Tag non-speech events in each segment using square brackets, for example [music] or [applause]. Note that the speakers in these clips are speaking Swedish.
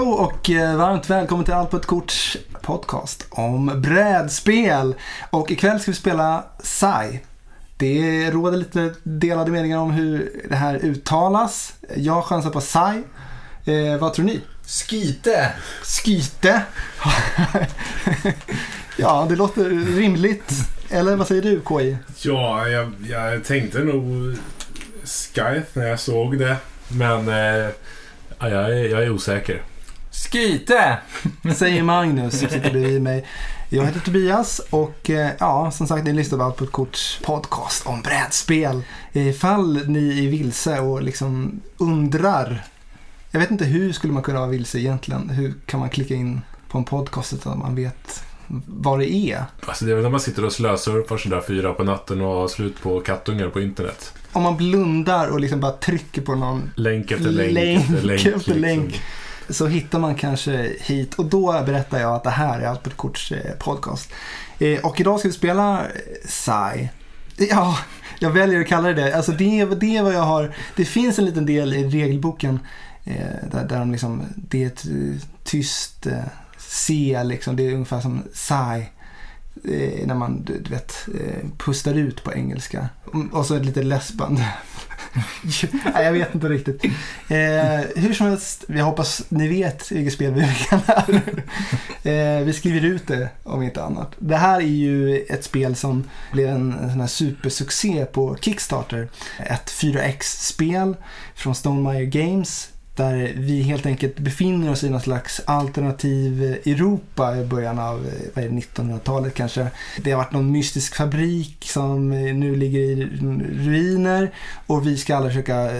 och eh, varmt välkommen till Allt på ett korts podcast om brädspel. Och ikväll ska vi spela Sai. Det råder lite delade meningar om hur det här uttalas. Jag chansar på Sai. Eh, vad tror ni? Skite! Skyte. [laughs] ja, det låter rimligt. Eller vad säger du KI? Ja, jag, jag tänkte nog Skype när jag såg det. Men eh, ja, jag, är, jag är osäker. Skite! [laughs] Säger Magnus som sitter bredvid mig. Jag heter Tobias och eh, ja, som sagt, ni lyssnar på Allt på ett korts podcast om brädspel. Ifall ni är vilse och liksom undrar. Jag vet inte hur skulle man kunna vara vilse egentligen? Hur kan man klicka in på en podcast utan att man vet vad det är? Alltså, det är väl när man sitter och slösurfar sådär fyra på natten och har slut på kattungar på internet. Om man blundar och liksom bara trycker på någon Länk efter länk, Länk efter länk. efter liksom så hittar man kanske hit och då berättar jag att det här är Allt på ett korts eh, podcast. Eh, och idag ska vi spela eh, Psy. Sai. Ja, jag väljer att kalla det det. Alltså det, är- det är vad jag har. Det finns en liten del i regelboken där, där de liksom, det är ett tyst C liksom. Det är ungefär som Sai. När man, du, vet, pustar ut på engelska. Och så ett litet läspande. [laughs] Nej, jag vet inte riktigt. Eh, hur som helst, jag hoppas ni vet vilket spel vi menar. [laughs] eh, vi skriver ut det om inte annat. Det här är ju ett spel som blev en, en sån här supersuccé på Kickstarter. Ett 4X-spel från Stonemaier Games. Där vi helt enkelt befinner oss i någon slags alternativ Europa i början av 1900-talet kanske. Det har varit någon mystisk fabrik som nu ligger i ruiner och vi ska alla försöka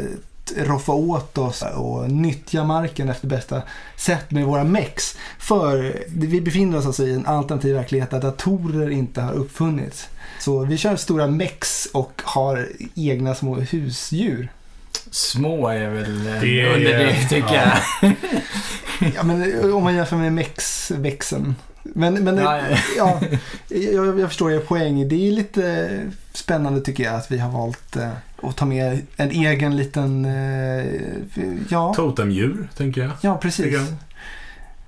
roffa åt oss och nyttja marken efter bästa sätt med våra mex. För vi befinner oss alltså i en alternativ verklighet där datorer inte har uppfunnits. Så vi kör stora mex och har egna små husdjur. Små är väl en Det är- underdrift tycker ja. jag. [laughs] Ja, men om man jämför med mexväxeln. Men, men Ja, ja. [laughs] ja, jag, jag förstår er poäng. Det är lite spännande tycker jag att vi har valt eh, att ta med en egen liten, eh, ja, Totemdjur, tänker jag. ja precis. tycker jag.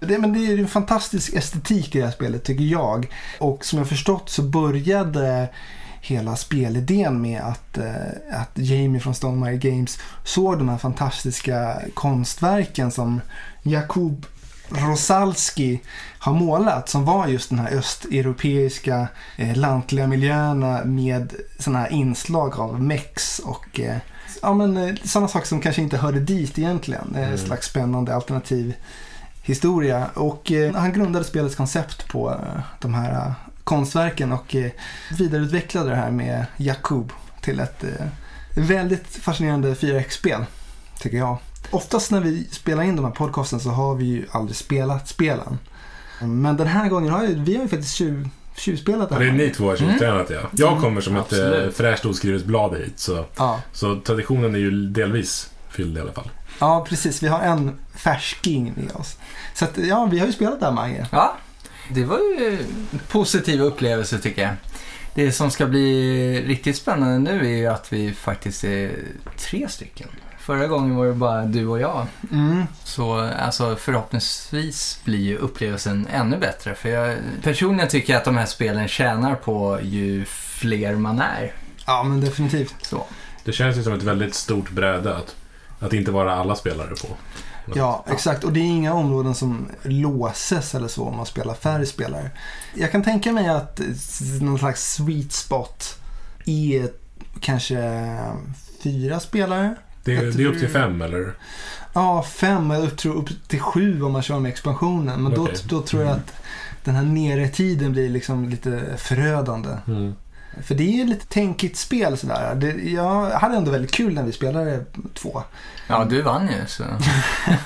Det, men det är en fantastisk estetik i det här spelet tycker jag. Och som jag förstått så började hela spelidén med att, eh, att Jamie från Stonemaier Games såg de här fantastiska konstverken som Jakub Rosalski har målat som var just den här östeuropeiska eh, lantliga miljöerna med sådana här inslag av mex och eh, ja, men, eh, sådana saker som kanske inte hörde dit egentligen. Eh, Mm. slags spännande alternativ historia. Och eh, han grundade spelets koncept på eh, de här konstverken och eh, vidareutvecklade det här med Jakub till ett eh, väldigt fascinerande 4X-spel, tycker jag. Oftast när vi spelar in de här podcasten så har vi ju aldrig spelat spelen. Men den här gången har ju, vi har ju faktiskt tjuv, tjuvspelat det Ja, här. det är ni två som Mm. tränat ja. Jag kommer som ett eh, Absolut. fräscht oskrivet blad hit. Så, Ja. så traditionen är ju delvis fylld i alla fall. ja, precis. Vi har en färsking med oss. Så att, ja, vi har ju spelat det här Mange. Ja, det var ju en positiv upplevelse tycker jag. Det som ska bli riktigt spännande nu är ju att vi faktiskt är tre stycken. Förra gången var det bara du och jag. Mm. Så alltså, förhoppningsvis blir ju upplevelsen ännu bättre. För jag personligen tycker att de här spelen tjänar på ju fler man är. Ja, men definitivt. Så. Det känns ju som ett väldigt stort bräde att, att inte vara alla spelare på. Ja, exakt. Och det är inga områden som låses eller så om man spelar färre spelare. Jag kan tänka mig att någon slags sweet spot är kanske fyra spelare. Det, är- det är upp till fem eller? Ja, fem. Jag tror upp till sju om man kör med expansionen. Men Okej. då, då tror jag att den här nere-tiden blir liksom lite förödande. Mm. För det är lite tänkigt spel sådär. Det, jag hade ändå väldigt kul när vi spelade två. Ja, du vann ju så.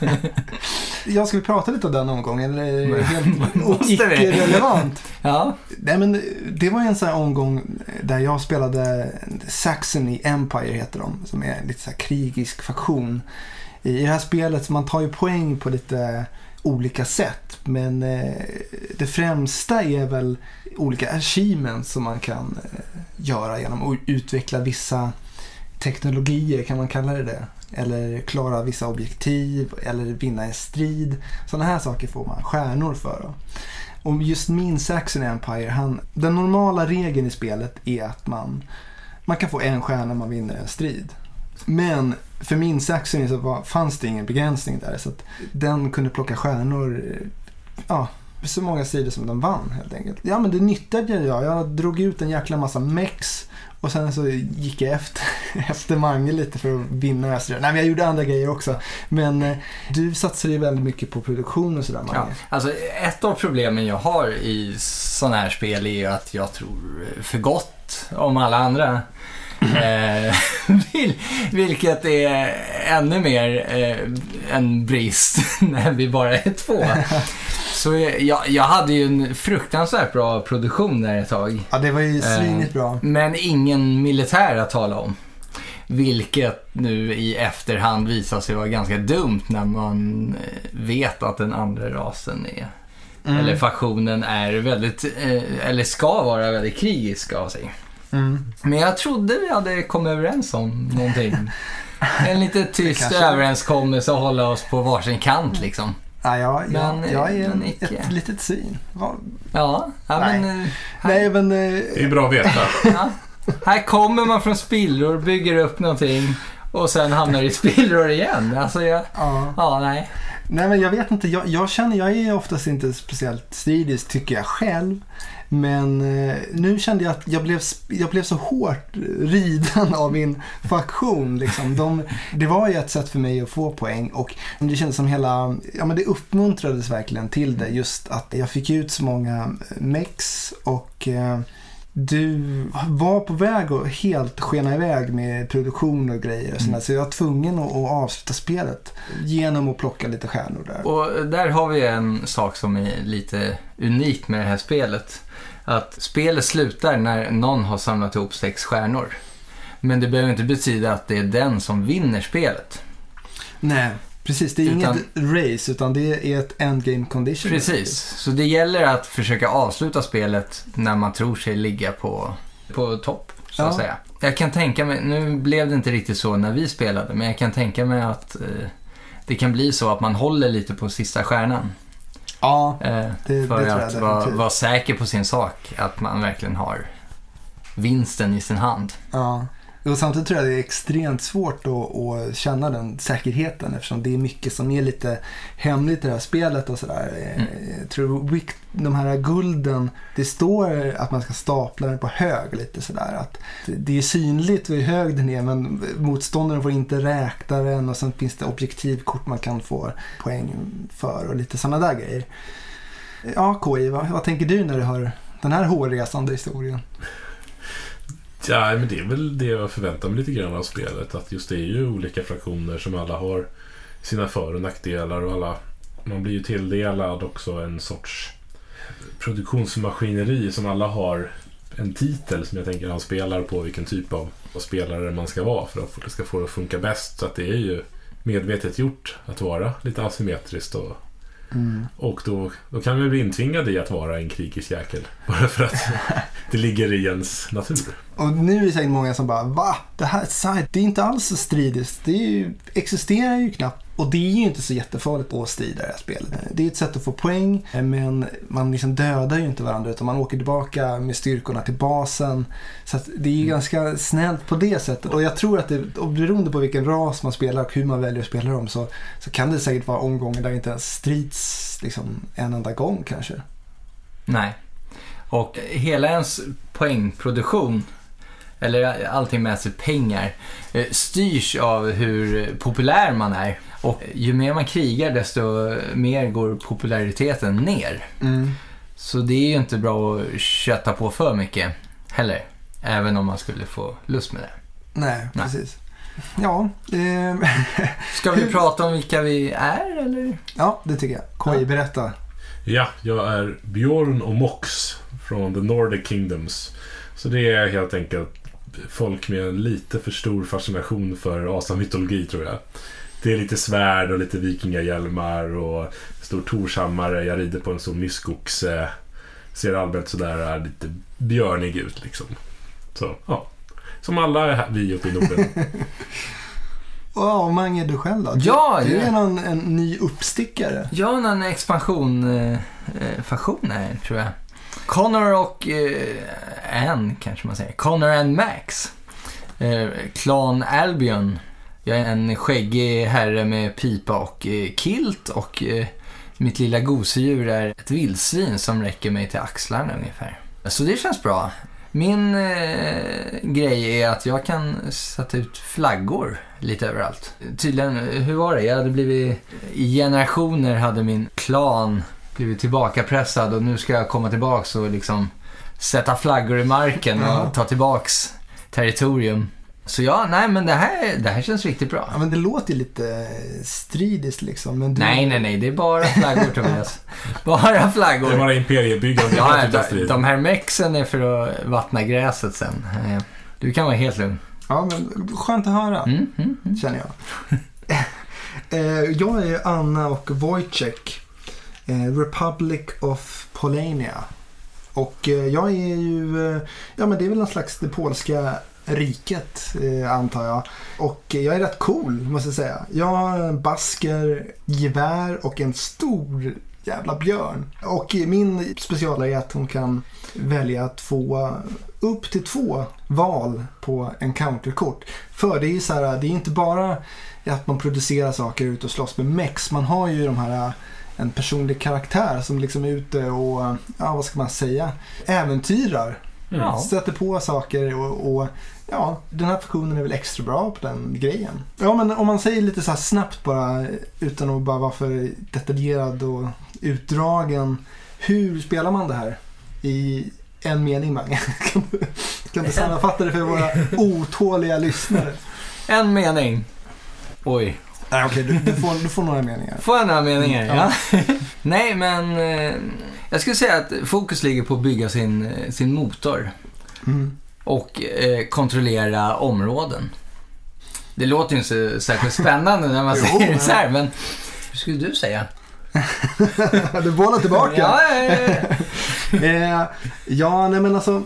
[laughs] Jag ska vi prata lite om den omgången? Eller är det helt [laughs] icke-relevant? Ja, Nej men det var ju en sån här omgång där jag spelade Saxony Empire heter de. Som är en lite så krigisk faktion. I det här spelet, så man tar ju poäng på lite olika sätt. Men eh, det främsta är väl olika achievements som man kan eh, göra genom att utveckla vissa teknologier, kan man kalla det det? eller klara vissa objektiv eller vinna en strid. Sådana här saker får man stjärnor för. Då. Och just min Saxon Empire, han, den normala regeln i spelet är att man, man kan få en stjärna om man vinner en strid. Men för min Saxony så var, fanns det ingen begränsning där. Så att den kunde plocka stjärnor ja, så många sidor som den vann helt enkelt. Ja men det nyttjade jag. Jag drog ut en jäkla massa mex och sen så gick jag efter, [laughs] efter Mange lite för att vinna Nej men jag gjorde andra grejer också. Men eh, du satsade ju väldigt mycket på produktion och sådär Mange. Ja, alltså ett av problemen jag har i sådana här spel är ju att jag tror för gott om alla andra. Eh, [laughs] vil, vilket är ännu mer eh, en brist [laughs] när vi bara är två. Så jag, jag hade ju en fruktansvärt bra produktion där ett tag. Ja, det var ju svinigt bra. Men ingen militär att tala om. Vilket nu i efterhand visar sig vara ganska dumt när man eh, vet att den andra rasen är Mm. eller faktionen är väldigt, eh, eller ska vara väldigt krigisk av sig. Mm. Men jag trodde vi hade kommit överens om någonting. [laughs] En lite tyst kanske- överenskommelse och hålla oss på varsin kant liksom. Ja, jag, jag, Men, jag är en, ett litet svin. Ja. Ja, ja Nej. men... eh, Nej men... eh, Det är bra att veta. Ja. Här kommer man från spillror, bygger upp någonting och sen hamnar i spillror igen. Alltså jag... Ja. Ja, nej. Nej men jag vet inte, jag, jag känner, jag är oftast inte speciellt stridisk tycker jag själv. Men eh, nu kände jag att jag blev, jag blev så hårt riden av min faktion. Liksom. De, det var ju ett sätt för mig att få poäng och det kändes som hela, ja men det uppmuntrades verkligen till det. Just att jag fick ut så många eh, mex och eh, du var på väg att helt skena iväg med produktion och grejer. Och sådär. Så jag var tvungen att, att avsluta spelet genom att plocka lite stjärnor där. Och där har vi en sak som är lite unikt med det här spelet. Att spelet slutar när någon har samlat ihop sex stjärnor. Men det behöver inte betyda att det är den som vinner spelet. Nej, precis. Det är Utan- inget race utan det är ett endgame condition. Precis, så det gäller att försöka avsluta spelet när man tror sig ligga på, på topp, så att Ja. säga. Jag kan tänka mig, nu blev det inte riktigt så när vi spelade, men jag kan tänka mig att eh, det kan bli så att man håller lite på sista stjärnan. Ja, Eh, det, det för att vara, vara säker på sin sak, att man verkligen har vinsten i sin hand. Ja. Och samtidigt tror jag det är extremt svårt att, att känna den säkerheten eftersom det är mycket som är lite hemligt i det här spelet och sådär. Mm. Eh, Jag tror de här gulden, det står att man ska stapla den på hög lite sådär. Att det är synligt hur hög den är men motståndaren får inte räkna den och sen finns det objektivkort man kan få poäng för och lite sådana där grejer. Ja, KJ, vad, vad tänker du när du hör den här hårresande historien? Ja, men det är väl det jag förväntar mig lite grann av spelet. Att just det är ju olika fraktioner som alla har sina för och nackdelar och alla... Man blir ju tilldelad också en sorts produktionsmaskineri som alla har en titel som jag tänker han spelar på vilken typ av, av spelare man ska vara för att det ska få det att funka bäst. Så att det är ju medvetet gjort att vara lite asymmetriskt och, Mm. och då, då kan vi bli intvingade i att vara en krigisk jäkel. Bara för att [laughs] det ligger i ens natur. Och nu är det säkert många som bara va? Det här side, det är inte alls så stridiskt. Det ju, existerar ju knappt. Och det är ju inte så jättefarligt att strida i det här spelet. Det är ett sätt att få poäng men man liksom dödar ju inte varandra utan man åker tillbaka med styrkorna till basen. Så att det är ju ganska snällt på det sättet. Och jag tror att det, och beroende på vilken ras man spelar och hur man väljer att spela dem så, så kan det säkert vara omgångar där det inte ens strids liksom, en enda gång kanske. Nej. Och hela ens poängproduktion, eller allting med sig pengar, eh, styrs av hur populär man är. Och ju mer man krigar desto mer går populariteten ner. Mm. Så det är ju inte bra att kötta på för mycket heller. Även om man skulle få lust med det. Nej, Nej. precis. Ja, eh, [laughs] Ska vi prata om vilka vi är eller? ja, det tycker jag. Ja. berätta. Ja, jag är Bjorn och Mox från The Nordic Kingdoms. Så det är helt enkelt folk med en lite för stor fascination för asamytologi tror jag. Det är lite svärd och lite vikingahjälmar och stor torshammare. Jag rider på en stor myskoxe. Ser allmänt sådär lite björnig ut liksom. Så, ja. Som alla är här- vi uppe i Norden. Ja, [laughs] och Mange, du själv då? Du, Ja, du ja. är någon, en ny uppstickare. Ja, en expansion, eh, eh, fassion här, tror jag. Connor och eh, Ann, kanske man säger. Connor and Max. Eh, Clan Albion. Jag är en skäggig herre med pipa och eh, kilt och eh, mitt lilla gosedjur är ett vildsvin som räcker mig till axlarna ungefär. Så det känns bra. Min eh, grej är att jag kan sätta ut flaggor lite överallt. Tydligen, hur var det? Jag hade blivit, i generationer hade min klan blivit tillbakapressad och nu ska jag komma tillbaks och liksom sätta flaggor i marken och Ja. ta tillbaks territorium. Så ja, nej men det här, det här känns riktigt bra. Ja, men det låter ju lite stridiskt liksom. Men du... Nej, nej, nej, det är bara flaggor [laughs] Tobias. Bara flaggor. Det är bara imperiebyggande Ja, de, de här mexen är för att vattna gräset sen. Eh, Du kan vara helt lugn. Ja, men skönt att höra, Mm, mm, mm. känner jag. [laughs] Eh, jag är Anna och Wojciech. Eh, Republic of Polania. Och eh, jag är ju, eh, ja men det är väl någon slags det polska riket antar jag. Och jag är rätt cool måste jag säga. Jag har en basker, gevär och en stor jävla björn. Och min specialare är att hon kan välja att få upp till två val på encounterkort. För det är ju så här, det är inte bara att man producerar saker ute och slåss med mex. Man har ju de här en personlig karaktär som liksom är ute och, ja vad ska man säga, äventyrar. Mm. Ja. Sätter på saker och, och ja, den här funktionen är väl extra bra på den grejen. Ja, men om man säger lite så snabbt bara utan att bara vara för detaljerad och utdragen. Hur spelar man det här i en mening, Mange? Kan du, kan du sammanfatta det för våra [laughs] otåliga lyssnare? En mening. Oj. Nej, okej, du, du, får, du får några meningar. Får jag några meningar? Ja. Ja. [laughs] Nej, men eh, jag skulle säga att fokus ligger på att bygga sin, eh, sin motor Mm. och eh, kontrollera områden. Det låter ju inte särskilt spännande när man [laughs] Jo, säger det så här, men hur skulle du säga? [laughs] Du bollar tillbaka. Ja, ja, ja, ja. [laughs] Eh, ja, nej men alltså.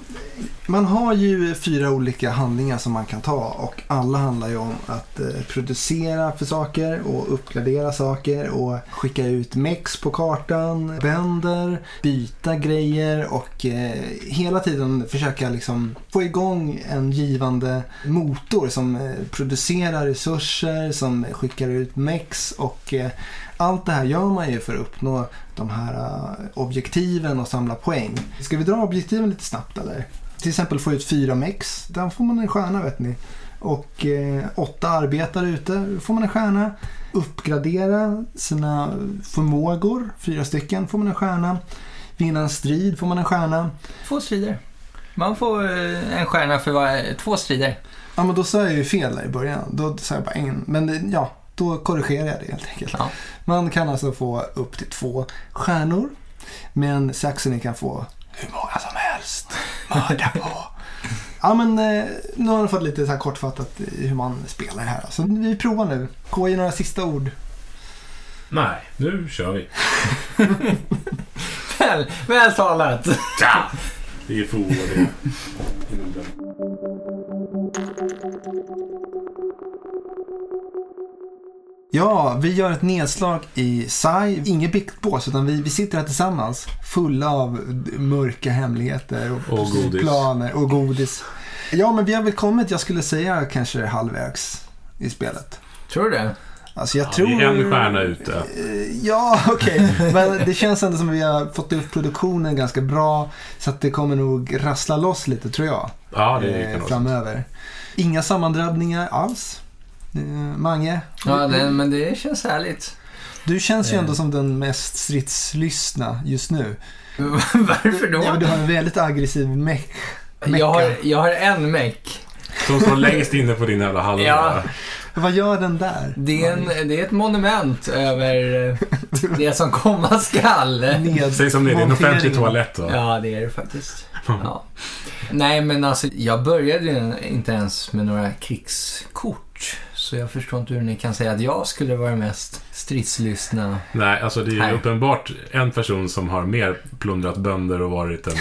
Man har ju fyra olika handlingar som man kan ta och alla handlar ju om att eh, producera för saker och uppgradera saker och skicka ut mex på kartan, bänder, byta grejer och eh, hela tiden försöka liksom få igång en givande motor som producerar resurser, som skickar ut mex och allt det här gör man ju för att uppnå de här eh, objektiven och samla poäng. Ska vi dra objektiven lite snabbt eller? Till exempel få ut fyra mex, där får man en stjärna vet ni. Och eh, åtta arbetare ute, får man en stjärna. Uppgradera sina förmågor, fyra stycken, får man en stjärna. Vinna en strid får man en stjärna. Två strider. Man får eh, en stjärna för varje, två strider. Ja men då sa jag ju fel där i början. Då sa jag bara en. Men det, ja, då korrigerar jag det helt enkelt. Ja. Man kan alltså få upp till två stjärnor. Men Saxony kan få hur många som helst. Mörda på. [laughs] Ja men eh, nu har ni fått lite så här kortfattat i hur man spelar det här. Så vi provar nu. KJ några sista ord. Nej, nu kör vi. [laughs] Väl, väl talat. Ja! Det är få det. [laughs] Ja, vi gör ett nedslag i SAI. Inget biktbås utan vi, vi sitter här tillsammans. Fulla av mörka hemligheter och, Och planer och godis. Ja, men vi har väl kommit, jag skulle säga kanske halvvägs i spelet. Tror du det? Alltså jag Ja, tror... det är en stjärna ute. Eh, Ja, [laughs] okej. Men det känns ändå som att vi har fått upp produktionen ganska bra. Så att det kommer nog rassla loss lite tror jag. Ja, det eh, kan vara framöver. Inga sammandrabbningar alls. Eh, Mange, Ja, det, men det känns härligt. du känns ju Eh. ändå som den mest stridslystna just nu. [laughs] Varför då? Ja, du har en väldigt aggressiv meck. jag, har, jag har en meck. Som står längst inne på din jävla halva. Ja. Vad gör den där? Det är, en, det är ett monument över eh, det som komma skall. Säg som det är, det är en offentlig toalett va? Ja, det är det faktiskt. Ja. Nej, men alltså jag började ju inte ens med några krigskort. Så jag förstår inte hur ni kan säga att jag skulle vara mest stridslystna. Nej, alltså det är Nej. uppenbart en person som har mer plundrat bönder och varit en,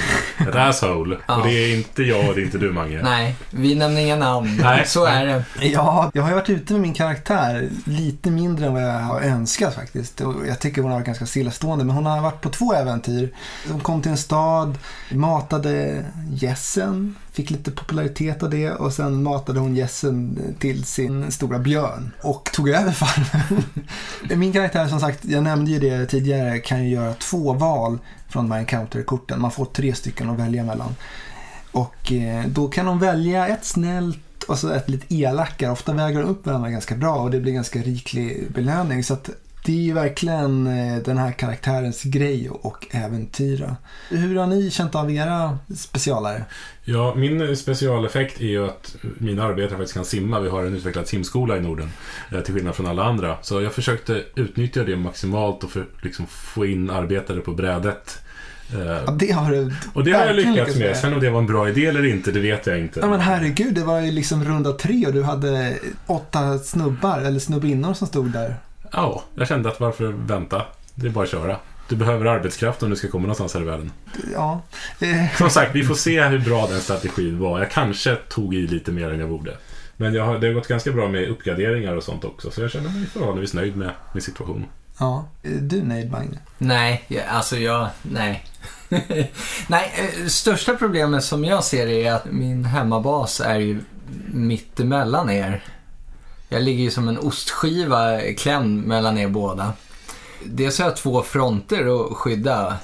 ett asshole. [laughs] Ja. Och det är inte jag och det är inte du Mange. Nej, vi nämner inga namn. Nej. Så är det. Ja, jag har ju varit ute med min karaktär lite mindre än vad jag har önskat faktiskt. Och jag tycker hon har varit ganska stillastående, men hon har varit på två äventyr. Hon kom till en stad, matade gässen, fick lite popularitet av det och sen matade hon gässen till sin stora björn och tog över farmen. [laughs] min karaktär, som sagt, jag nämnde ju det tidigare, kan ju göra två val från de här encounter-korten. Man får tre stycken att välja mellan. Och eh, då kan de välja ett snällt och så ett lite elakare. Ofta väger de upp varandra ganska bra och det blir ganska riklig belöning. Så att det är ju verkligen eh, den här karaktärens grej och äventyra. Hur har ni känt av era specialare? Ja, min specialeffekt är ju att mina arbetare faktiskt kan simma. Vi har en utvecklad simskola i Norden, eh, till skillnad från alla andra. Så jag försökte utnyttja det maximalt och för, liksom, få in arbetare på brädet. Eh, Ja, det har du och det har jag lyckats med. med. Sen om det var en bra idé eller inte, det vet jag inte. Ja men herregud, det var ju liksom runda tre och du hade åtta snubbar eller snubbinnor som stod där. Ja, jag kände att varför vänta? Det är bara att köra. Du behöver arbetskraft om du ska komma någonstans här i världen. Ja. Eh, Som sagt, vi får se hur bra den strategin var. Jag kanske tog i lite mer än jag borde. Men jag har, det har gått ganska bra med uppgraderingar och sånt också. Så jag känner mig förhållandevis nöjd med min situation. ja. Är Du nöjd Magne? Nej, jag- alltså jag... Nej. [laughs] nej, eh, största problemet som jag ser är att min hemmabas är ju mitt emellan er. Jag ligger ju som en ostskiva klämd mellan er båda. Dels har jag två fronter att skydda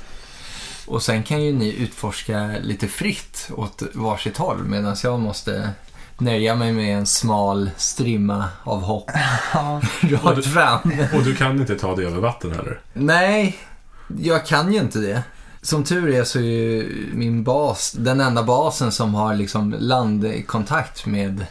och sen kan ju ni utforska lite fritt åt varsitt håll medan jag måste nöja mig med en smal strimma av hopp [laughs] Ja. [laughs] rakt fram. [laughs] Och du kan inte ta dig över vatten heller. Nej, jag kan ju inte det. Som tur är så är ju min bas den enda basen som har liksom landkontakt med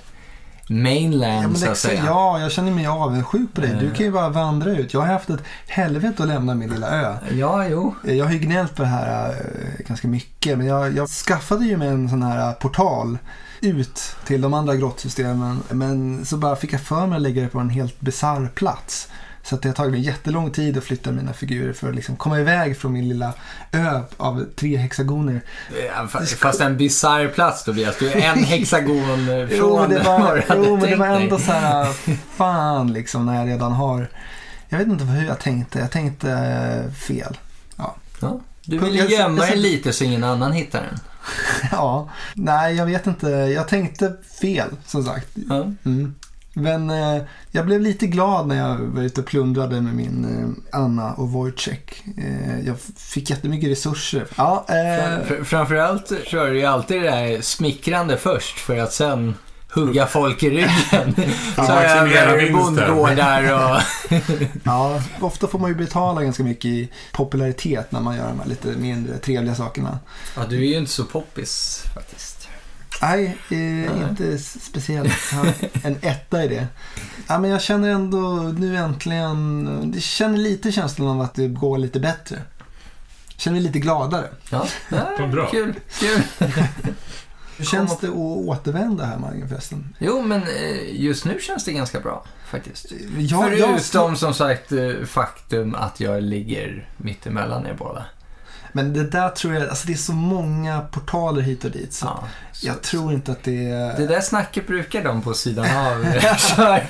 mainland Ja, men så att säga. ja, jag känner mig avundsjuk på dig. Du Eh. kan ju bara vandra ut. Jag har haft ett helvete att lämna min lilla ö. Ja, jo. Jag har ju gnällt på det här eh, ganska mycket. Men jag, jag skaffade ju med en sån här portal ut till de andra grottsystemen. Men så bara fick jag för mig att lägga det på en helt bisarr plats. Så att det har tagit mig jättelång tid att flytta mina figurer för att liksom komma iväg från min lilla ö av tre hexagoner. Ja, fa- Fast en bisarr plats Tobias. Du är en [laughs] hexagon från Jo, men det var, du jo, men det var dig. ändå så här, [laughs] fan liksom när jag redan har... Jag vet inte hur jag tänkte. Jag tänkte eh, fel. Ja. Du Jag- ville jag- gömma den lite så ingen annan hittar den. [laughs] Ja, nej jag vet inte. Jag tänkte fel som sagt. Ja. Mm. Men eh, jag blev lite glad när jag var ute och plundrade med min eh, Anna och Wojciech. Eh, jag fick jättemycket resurser. Ja, eh, Fr- Framförallt kör du ju alltid det där smickrande först för att sen hugga folk i ryggen. [laughs] Så över vinsten. bondgårdar och... [laughs] ja, ofta får man ju betala ganska mycket i popularitet när man gör de här lite mindre trevliga sakerna. Ja, du är ju inte så poppis faktiskt. Nej, eh, inte speciellt. Jag en etta i det. Ja, men jag känner ändå nu äntligen, det känner lite känslan av att det går lite bättre. Känner mig lite gladare. Ja, Vad bra. kul. kul. Hur känns det att återvända här Margit förresten? Jo, men eh, just nu känns det ganska bra faktiskt. Ja, Förutom som sagt eh, faktum att jag ligger mitt emellan er båda. Men det där tror jag, alltså det är så många portaler hit och dit. Så Ja, så- jag tror inte att det är... Det där snacket brukar de på sidan [laughs] av eh, köra.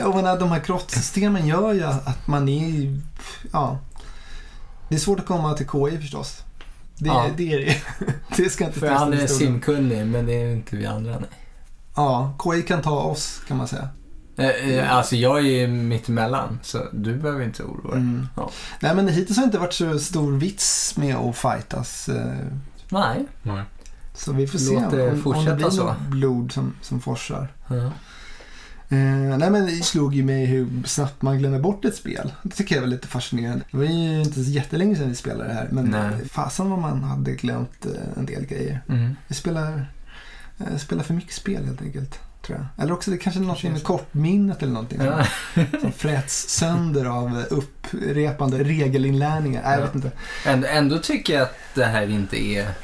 Jag menar, de här grottsystemen gör ju att man är ja. Det är svårt att komma till KI förstås. Det, Ja. det är det. [laughs] Det ska inte För han är simkunnig, men det är inte vi andra. Nej. Ja, KI kan ta oss kan man säga. Eh, eh, Alltså jag är ju mitt emellan, så du behöver inte oroa dig. Mm. Ja. Nej men hittills har det inte varit så stor vits med att fightas. eh, Nej. Nej. Så vi får se Låt det om, om det fortsätta blir så. något blod som, som forsar. Ja. Eh, nej men det slog ju mig hur snabbt man glömmer bort ett spel. Det tycker jag var lite fascinerande. Det var ju inte så jättelänge sedan vi spelade det här. Men Nej. fasen vad man hade glömt eh, en del grejer. Mm. Vi spelar, eh, spelar för mycket spel helt enkelt. Tror jag. Eller också det kanske är något med kortminnet eller någonting. Ja. Som fräts sönder av upprepande regelinlärningar. Nej, jag Ja. vet inte. Ändå, ändå tycker jag att det här inte är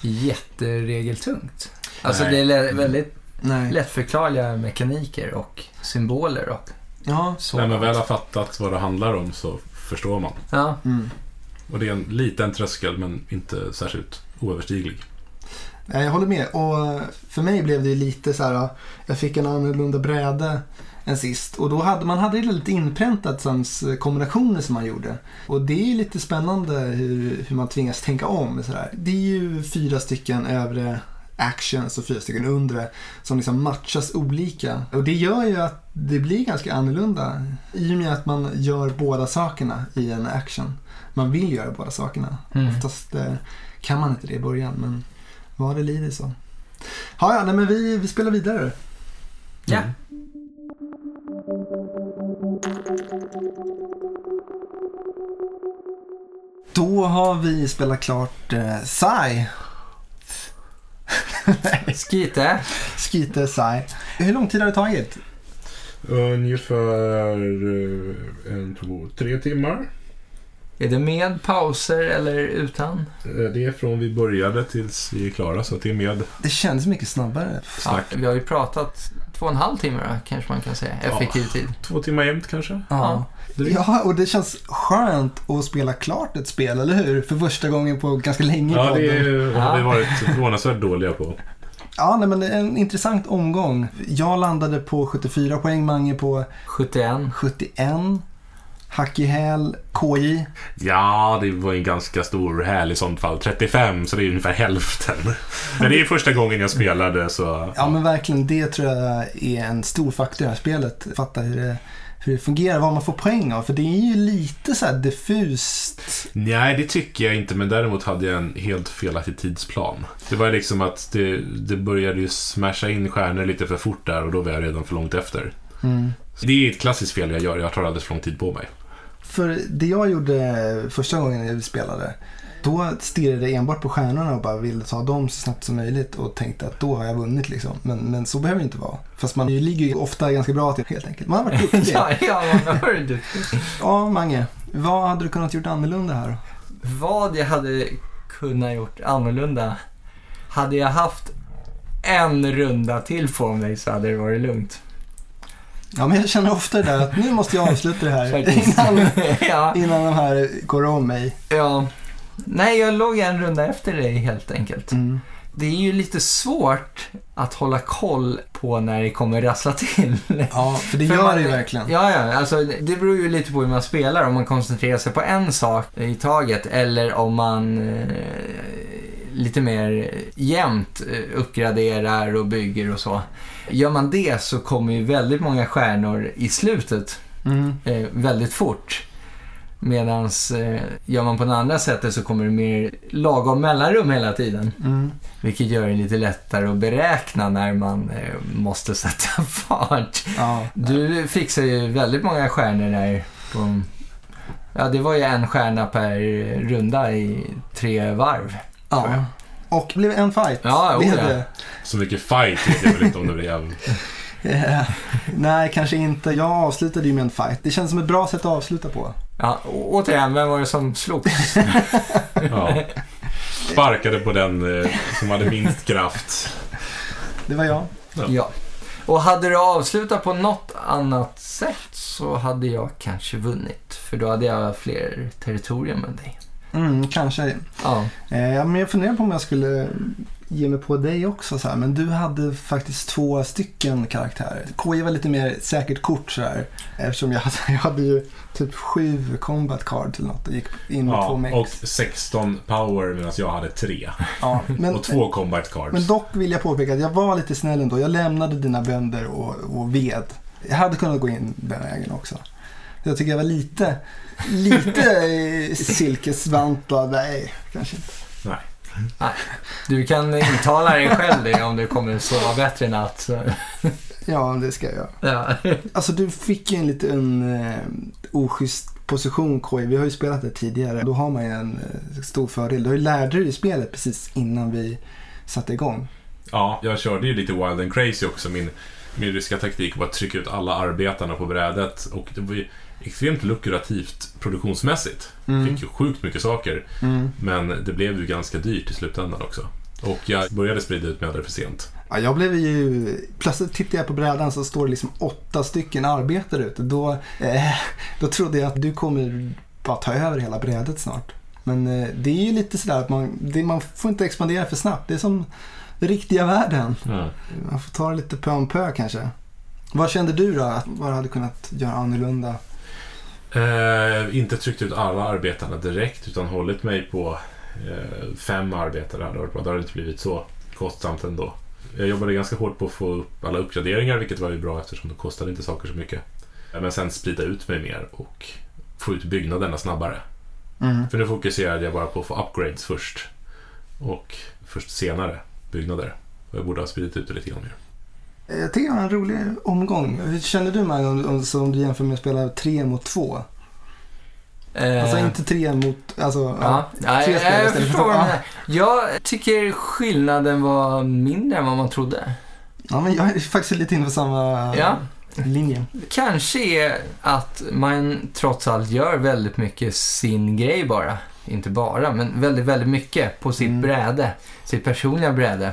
jätteregeltungt. Alltså Nej. det är väldigt Nej. lättförklarliga mekaniker och symboler och Ja. Så När man väl har fattat vad det handlar om så förstår man. Ja. Mm. Och det är en liten tröskel men inte särskilt oöverstiglig. Nej, Jag håller med. Och för mig blev det lite så här. Jag fick en annorlunda bräde än sist. Och då hade man hade lite inpräntat sans kombinationer som man gjorde. Och det är lite spännande hur, hur man tvingas tänka om. Så där. Det är ju fyra stycken övre actions och fyra stycken undre som liksom matchas olika. Och det gör ju att det blir ganska annorlunda i och med att man gör båda sakerna i en action. Man vill göra båda sakerna. Mm. Oftast eh, kan man inte det i början, men vad det lider så. Ja, ja, nej, men vi, vi spelar vidare. Ja. Mm. Då har vi spelat klart eh, Sai. [laughs] Skite. Skite Sai. Hur lång tid har det tagit? Ungefär eh, en, två, tre timmar. Är det med pauser eller utan? Eh, Det är från vi började tills vi är klara så det är med Det kändes mycket snabbare. Ja, vi har ju pratat två och en halv timme då, kanske man kan säga. Effektiv tid. Två timmar jämt kanske. Ja. Ja, och det känns skönt att spela klart ett spel, eller hur? För första gången på ganska länge Ja, det är- har vi varit förvånansvärt dåliga på. Ja, nej, men det är en intressant omgång. Jag landade på 74 poäng, Mange på 71. 71. Hack i häl, KJ. Ja, det var en ganska stor häl i sånt fall. 35, så det är ungefär hälften. Men det är första gången jag spelade så... Ja men verkligen, det tror jag är en stor faktor i det här spelet. Fatta hur det, hur det fungerar, vad man får poäng av. För det är ju lite så här diffust. Nej, det tycker jag inte, men däremot hade jag en helt felaktig tidsplan. Det var liksom att det, det började ju smasha in stjärnor lite för fort där och då var jag redan för långt efter. Mm. Det är ett klassiskt fel jag gör, jag tar alldeles för lång tid på mig. För det jag gjorde första gången jag spelade, då stirrade jag enbart på stjärnorna och bara ville ta dem så snabbt som möjligt och tänkte att då har jag vunnit liksom. Men, men så behöver det inte vara. Fast man ligger ju ofta ganska bra till helt enkelt. Man har varit duktig. [laughs] ja, ja, man hör du. [laughs] ja, Mange. Vad hade du kunnat gjort annorlunda här? Vad jag hade kunnat gjort annorlunda. Hade jag haft en runda till på mig så hade det varit lugnt. Ja, men jag känner ofta det där att nu måste jag avsluta det här innan, [laughs] ja, innan de här går om mig. ja. Nej, jag låg en runda efter dig helt enkelt. Mm. Det är ju lite svårt att hålla koll på när det kommer rassla till. [laughs] Ja, för det För gör man- det ju verkligen. Ja, ja, alltså det beror ju lite på hur man spelar. Om man koncentrerar sig på en sak i taget eller om man eh, lite mer jämnt eh, uppgraderar och bygger och så. Gör man det så kommer ju väldigt många stjärnor i slutet Mm. eh, väldigt fort. Medan eh, gör man på det andra sättet så kommer det mer lagom mellanrum hela tiden. Mm. Vilket gör det lite lättare att beräkna när man eh, måste [laughs] sätta fart. Ja. Du fixar ju väldigt många stjärnor där. På, ja, det var ju en stjärna per runda i tre varv. Ja. Och det blev en fight. Ja, blev oh, ja. det. Så mycket fight vet jag väl inte om det blev. [laughs] Eh, nej, kanske inte. Jag avslutade ju med en fight. Det känns som ett bra sätt att avsluta på. Ja, återigen, vem var det som slogs? [laughs] Ja. Sparkade på den eh, som hade minst kraft. Det var jag. ja. Och hade du avslutat på något annat sätt så hade jag kanske vunnit. För då hade jag fler territorium än dig. Mm, kanske. Ja, Eh, men jag funderar på om jag skulle ge mig på dig också. Så här. Men du hade faktiskt två stycken karaktärer. KJ var lite mer säkert kort sådär. Eftersom jag hade, jag hade ju typ sju combat cards eller något och gick in med två Ja, mex. och 16 power medan jag hade 3. ja, men, [laughs] Och två combat cards. Men dock vill jag påpeka att jag var lite snäll ändå. Jag lämnade dina bönder och, och ved. Jag hade kunnat gå in den vägen också. Jag tycker jag var lite, lite eh, silkesvantad. Nej, kanske inte. du kan intala dig själv det om du kommer sova bättre i natt. Ja, det ska jag göra. Ja. Alltså du fick ju en lite en eh, oschysst position KJ. Vi har ju spelat det tidigare. Då har man ju en eh, stor fördel. Du lärde dig spelet precis innan vi satte igång. Ja, jag körde ju lite wild and crazy också. Min, min ryska taktik var att trycka ut alla arbetarna på brädet. Och det var ju extremt lukrativt produktionsmässigt. Mm. Fick ju sjukt mycket saker. Mm. Men det blev ju ganska dyrt i slutändan också. Och jag började sprida ut mig för sent. Ja, jag blev ju... Plötsligt tittade jag på brädan så står det liksom åtta stycken arbetare ute. Då, eh, då trodde jag att du kommer bara ta över hela brädet snart. Men eh, det är ju lite sådär att man, det, man får inte expandera för snabbt. Det är som riktiga världen. Ja. Man får ta det lite pö om pö kanske. Vad kände du då? Att vad du hade kunnat göra annorlunda? Eh, inte tryckt ut alla arbetarna direkt utan hållit mig på eh, fem arbetare. hade varit bra. Det hade inte blivit så kostsamt ändå. Jag jobbade ganska hårt på att få upp alla uppgraderingar vilket var ju bra eftersom det kostade inte saker så mycket. Men sen sprida ut mig mer och få ut byggnaderna snabbare. Mm. För nu fokuserade jag bara på att få upgrades först. Och först senare byggnader. Och jag borde ha spridit ut det lite grann mer. Jag tycker det var en rolig omgång. Hur känner du Mange om, om, så om du jämför med att spela tre mot två? Alltså Eh, inte tre mot... Alltså, Ja, ja. ja, tre jag, spelare jag för förstår du menar. Jag tycker skillnaden var mindre än vad man trodde. ja, men jag är faktiskt lite inne på samma Ja. linje. Kanske är att man trots allt gör väldigt mycket sin grej bara. Inte bara, men väldigt, väldigt mycket på sitt Mm. bräde. Sitt personliga bräde.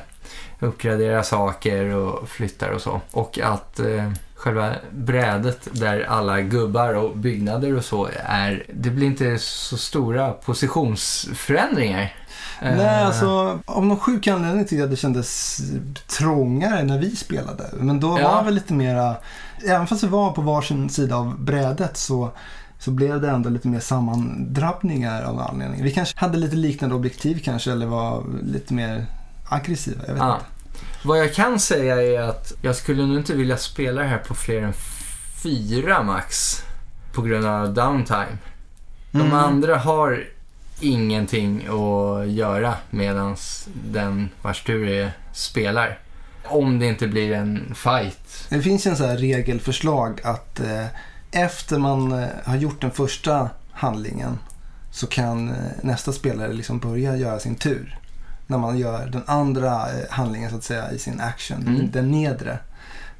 Uppgradera saker och flyttar och så. Och att eh, själva brädet där alla gubbar och byggnader och så är, det blir inte så stora positionsförändringar. Nej, Eh, alltså av någon sjuk anledning tyckte jag att det kändes trångare när vi spelade. Men då Ja. var det lite mera, även fast vi var på varsin sida av brädet så, så blev det ändå lite mer sammandrabbningar av anledning. Vi kanske hade lite liknande objektiv kanske eller var lite mer aggressiva. Jag vet Ja. inte. Vad jag kan säga är att jag skulle nog inte vilja spela det här på fler än fyra max. På grund av downtime. De Mm. andra har ingenting att göra medan den vars tur är spelar. Om det inte blir en fight. Det finns ju en sån här regelförslag att eh, efter man eh, har gjort den första handlingen så kan eh, nästa spelare liksom börja göra sin tur. När man gör den andra eh, handlingen så att säga i sin action, Mm. den nedre.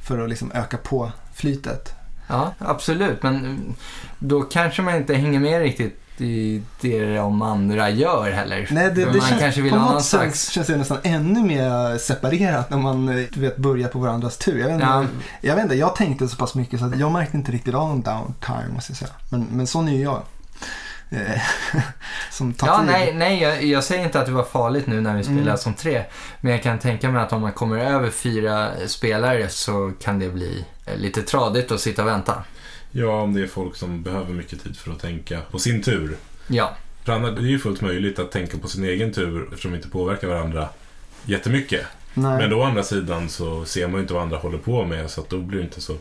För att liksom öka på flytet. Ja, absolut. Men mm, då kanske man inte hänger med riktigt i det de andra gör heller. Nej, det, det man känns, kanske vill på ha något sätt slags... känns det nästan ännu mer separerat när man eh, du vet, börjar på varandras tur. Jag vet, inte, Ja. jag vet inte, jag tänkte så pass mycket så att jag märkte inte riktigt av någon downtime måste jag säga. Men, men sån är ju jag. Eh, [laughs] Som tar Ja, tid. nej, nej jag, jag säger inte att det var farligt nu när vi spelar Mm. som tre. Men jag kan tänka mig att om man kommer över fyra spelare så kan det bli eh, lite tradigt att sitta och vänta. Ja, om det är folk som behöver mycket tid för att tänka på sin tur. Ja, För annars, det är ju fullt möjligt att tänka på sin egen tur eftersom vi inte påverkar varandra jättemycket. Nej. Men då å andra sidan så ser man ju inte vad andra håller på med så att då blir det inte så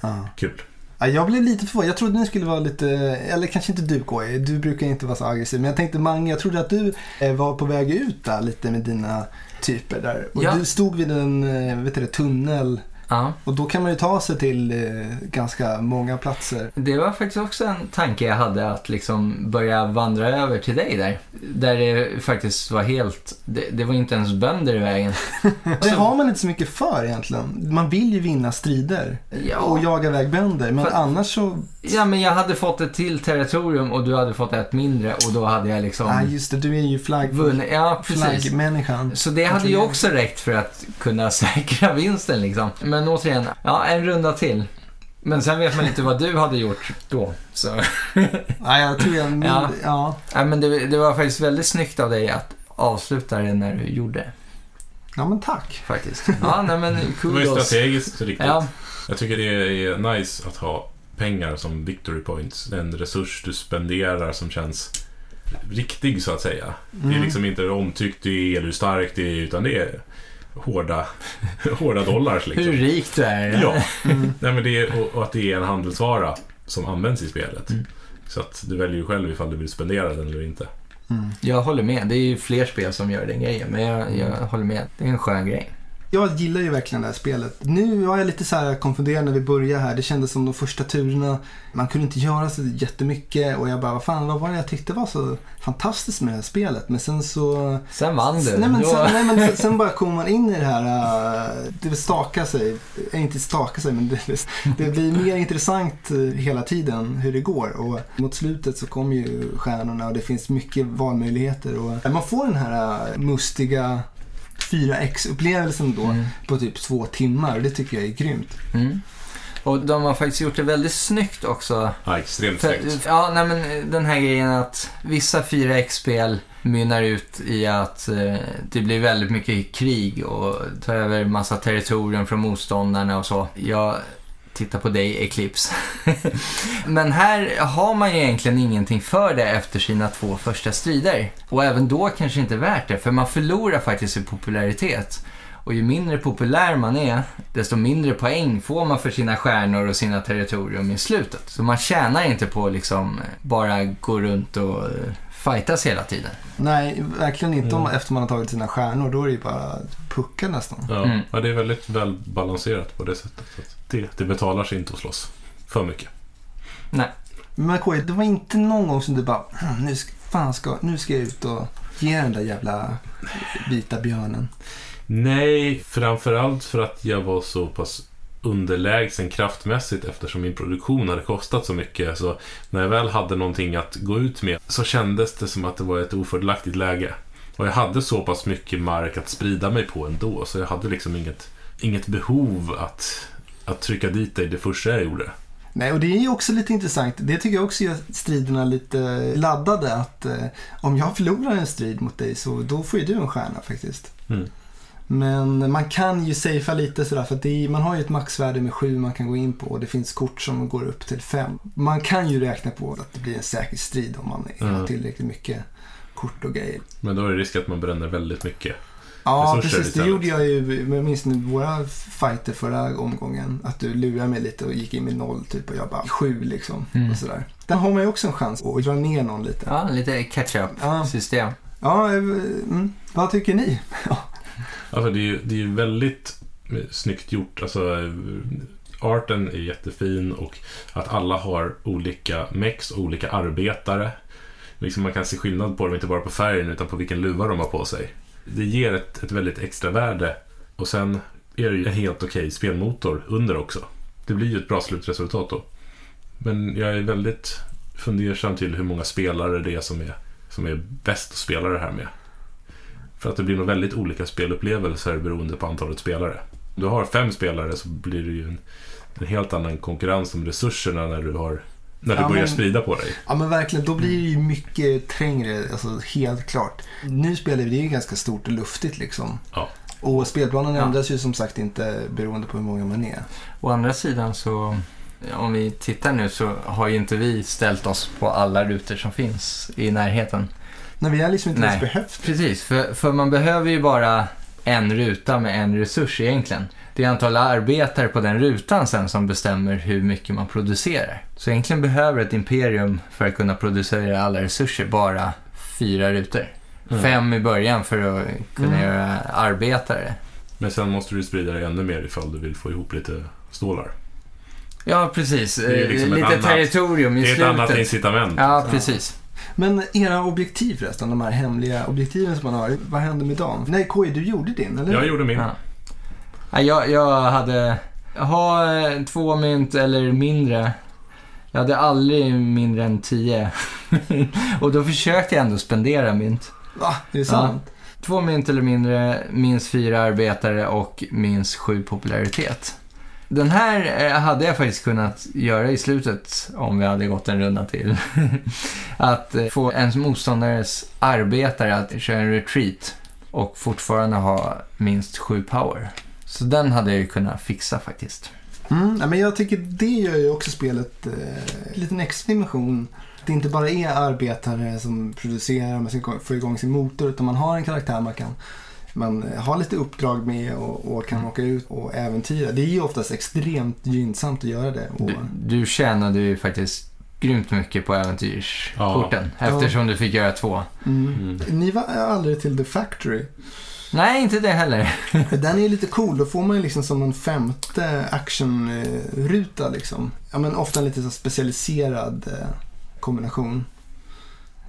Ja. kul. Ja, jag blev lite förvånad. Jag trodde ni skulle vara lite, eller kanske inte du KI, du brukar inte vara så aggressiv. Men jag tänkte Mange, jag trodde att du eh, var på väg ut där lite med dina typer där. Och Ja. du stod vid en eh, vet du, tunnel ja. och då kan man ju ta sig till eh, ganska många platser. Det var faktiskt också en tanke jag hade att liksom börja vandra över till dig där. Där det faktiskt var helt, det, det var inte ens bönder i vägen. [laughs] Det har man inte så mycket för egentligen. Man vill ju vinna strider Ja. och jaga iväg bönder. Men För- annars så, Ja, men jag hade fått ett till territorium och du hade fått ett mindre och då hade jag liksom nej just det, du är ju flagg, vunnit. Ja, precis. flaggmänniskan. Så det hade ju också räckt för att kunna [laughs] säkra vinsten liksom. Men återigen, ja en runda till. Men sen vet man inte vad du hade gjort då. Så, [laughs] Nej, jag tror jag, Ja. ja. ja, men det, det var faktiskt väldigt snyggt av dig att avsluta det när du gjorde. ja, men tack. Faktiskt. Ja, nej men [laughs] Det var ju kudos. strategiskt riktigt. Ja, Jag tycker det är nice att ha pengar som victory points. En resurs du spenderar som känns riktig så att säga. Det är Mm. liksom inte omtyckt du är eller hur stark du är utan det är hårda, [laughs] hårda dollars liksom. hur rik du är. Ja, Mm. Nej, men det är, och, och att det är en handelsvara som används i spelet. Mm. Så att du väljer ju själv ifall du vill spendera den eller inte. Mm. Jag håller med. Det är ju fler spel som gör den grejen. Men jag, jag håller med. Det är en skön grej. Jag gillar ju verkligen det här spelet. Nu var jag lite så här konfunderad när vi började här. Det kändes som de första turerna, man kunde inte göra så jättemycket och jag bara, vad fan, vad var det jag tyckte var så fantastiskt med det här spelet? Men sen så... Sen vann du. Nej men, sen, nej, men [laughs] sen bara kommer man in i det här, äh, det staka sig, äh, inte staka sig men det, det blir mer intressant äh, hela tiden hur det går och mot slutet så kommer ju stjärnorna och det finns mycket valmöjligheter och man får den här mustiga 4X-upplevelsen då Mm. på typ två timmar. Det tycker jag är grymt. Mm. Och de har faktiskt gjort det väldigt snyggt också. Ja, extremt För, snyggt. ja, nej men den här grejen att vissa 4X-spel mynnar ut i att eh, det blir väldigt mycket krig och tar över massa territorium från motståndarna och så. Jag Titta på dig, Eclipse. [laughs] men här har man ju egentligen ingenting för det efter sina två första strider. Och även då kanske inte värt det, för man förlorar faktiskt i popularitet. Och ju mindre populär man är, desto mindre poäng får man för sina stjärnor och sina territorium i slutet. Så man tjänar inte på att liksom eh, bara gå runt och eh, fightas hela tiden. Nej, verkligen inte om, Mm. efter man har tagit sina stjärnor. Då är det ju bara pucka nästan. Ja, Mm. ja, det är väldigt väl balanserat på det sättet. Så att det, det betalar sig inte att slåss för mycket. Men KJ, det var inte någon gång som du bara, "Hmm, nu ska, fan ska, nu ska jag ut och ge den där jävla vita björnen. Nej, framförallt för att jag var så pass underlägsen kraftmässigt eftersom min produktion hade kostat så mycket. Så när jag väl hade någonting att gå ut med så kändes det som att det var ett ofördelaktigt läge. Och jag hade så pass mycket mark att sprida mig på ändå så jag hade liksom inget, inget behov att, att trycka dit dig det första jag gjorde. Nej, och det är ju också lite intressant. Det tycker jag också gör striderna lite laddade. Att eh, om jag förlorar en strid mot dig så då får ju du en stjärna faktiskt. Mm. Men man kan ju safea lite sådär för att det är, man har ju ett maxvärde med sju man kan gå in på och det finns kort som går upp till fem. Man kan ju räkna på att det blir en säker strid om man har Mm. tillräckligt mycket kort och grejer. Men då är det risk att man bränner väldigt mycket. Ja, precis. Det gjorde jag ju, jag minns nu våra fighter förra omgången. Att du lurade mig lite och gick in med noll typ och jag bara sju liksom. Mm. Och sådär. Där har man ju också en chans att dra ner någon lite. Ja, lite catch-up-system. Ja, eh, mm. vad tycker ni? [laughs] Alltså det är ju, det är väldigt eh, snyggt gjort. Alltså, eh, arten är jättefin och att alla har olika mex och olika arbetare. Liksom man kan se skillnad på dem, inte bara på färgen utan på vilken luva de har på sig. Det ger ett, ett väldigt extra värde och sen är det ju en helt okej spelmotor under också. Det blir ju ett bra slutresultat då. Men jag är väldigt fundersam till hur många spelare det är som är, som är bäst att spela det här med. För att det blir nog väldigt olika spelupplevelser beroende på antalet spelare. Om du har fem spelare så blir det ju en, en helt annan konkurrens om resurserna när du, har, när du Ja, börjar men- sprida på dig. Ja men verkligen, då blir det ju mycket trängre, alltså helt klart. Nu spelar vi, det ju ganska stort och luftigt liksom. Ja. Och spelplanen Ja. ändras ju som sagt inte beroende på hur många man är. Å andra sidan så, om vi tittar nu så har ju inte vi ställt oss på alla rutor som finns i närheten. Nej, vi har liksom inte Nej. ens behövt. Precis, för, för man behöver ju bara en ruta med en resurs egentligen. Det är antal arbetare på den rutan sen som bestämmer hur mycket man producerar. Så egentligen behöver ett imperium för att kunna producera alla resurser bara fyra rutor. Mm. Fem i början för att kunna Mm. göra arbetare. Men sen måste du sprida dig ännu mer ifall du vill få ihop lite stålar. Ja, precis. Det är liksom Eh, Lite annat- territorium i Det är ett slutet. annat incitament. Ja, precis. Men era objektiv förresten, de här hemliga objektiven som man har, vad hände med dem? Nej, KJ, du gjorde din, eller? Jag gjorde min. Ja. Ja, jag, jag hade... Ha eh, två mynt eller mindre. Jag hade aldrig mindre än tio. [laughs] och då försökte jag ändå spendera mynt. Va? Är det sant? Två mynt eller mindre, minst fyra arbetare och minst sju popularitet. Den här eh, hade jag faktiskt kunnat göra i slutet om vi hade gått en runda till. [laughs] att eh, få ens motståndares arbetare att köra en retreat och fortfarande ha minst sju power. Så den hade jag ju kunnat fixa faktiskt. Mm, men jag tycker det gör ju också spelet eh, en extra dimension. Det inte bara är arbetare som producerar, man ska få igång sin motor, utan man har en karaktär man kan man har lite uppdrag med och, och kan åka ut och äventyra. Det är ju oftast extremt gynnsamt att göra det. Och, Du, du tjänade ju faktiskt grymt mycket på äventyrskorten Ja. eftersom du fick göra två. mm. Mm. Ni var aldrig till The Factory. Nej, inte det heller. [laughs] Den är ju lite cool. Då får man ju liksom som en femte actionruta liksom. Ja, men ofta en lite så specialiserad eh, kombination.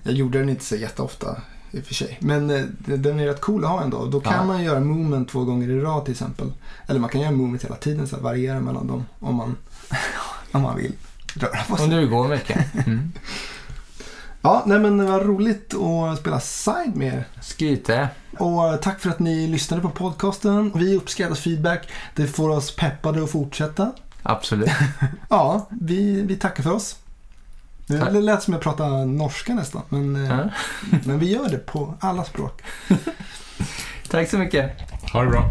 Jag gjorde den inte så jätteofta i och för sig. Men eh, den är rätt cool att ha ändå. Då kan Ja. man göra movement två gånger i rad till exempel. Eller man kan göra movement hela tiden så att variera mellan dem om man, [laughs] om man vill röra på sig. Om du går mycket. Mm. Ja, nej men det var roligt att spela Side med er. Skryte. Och tack för att ni lyssnade på podcasten. Vi uppskattar feedback. Det får oss peppade att fortsätta. Absolut. [laughs] Ja, vi, vi tackar för oss. Det Tack. lät som jag pratade norska nästan, men, eh, Ja. men vi gör det på alla språk. [laughs] Tack så mycket. Ha det bra.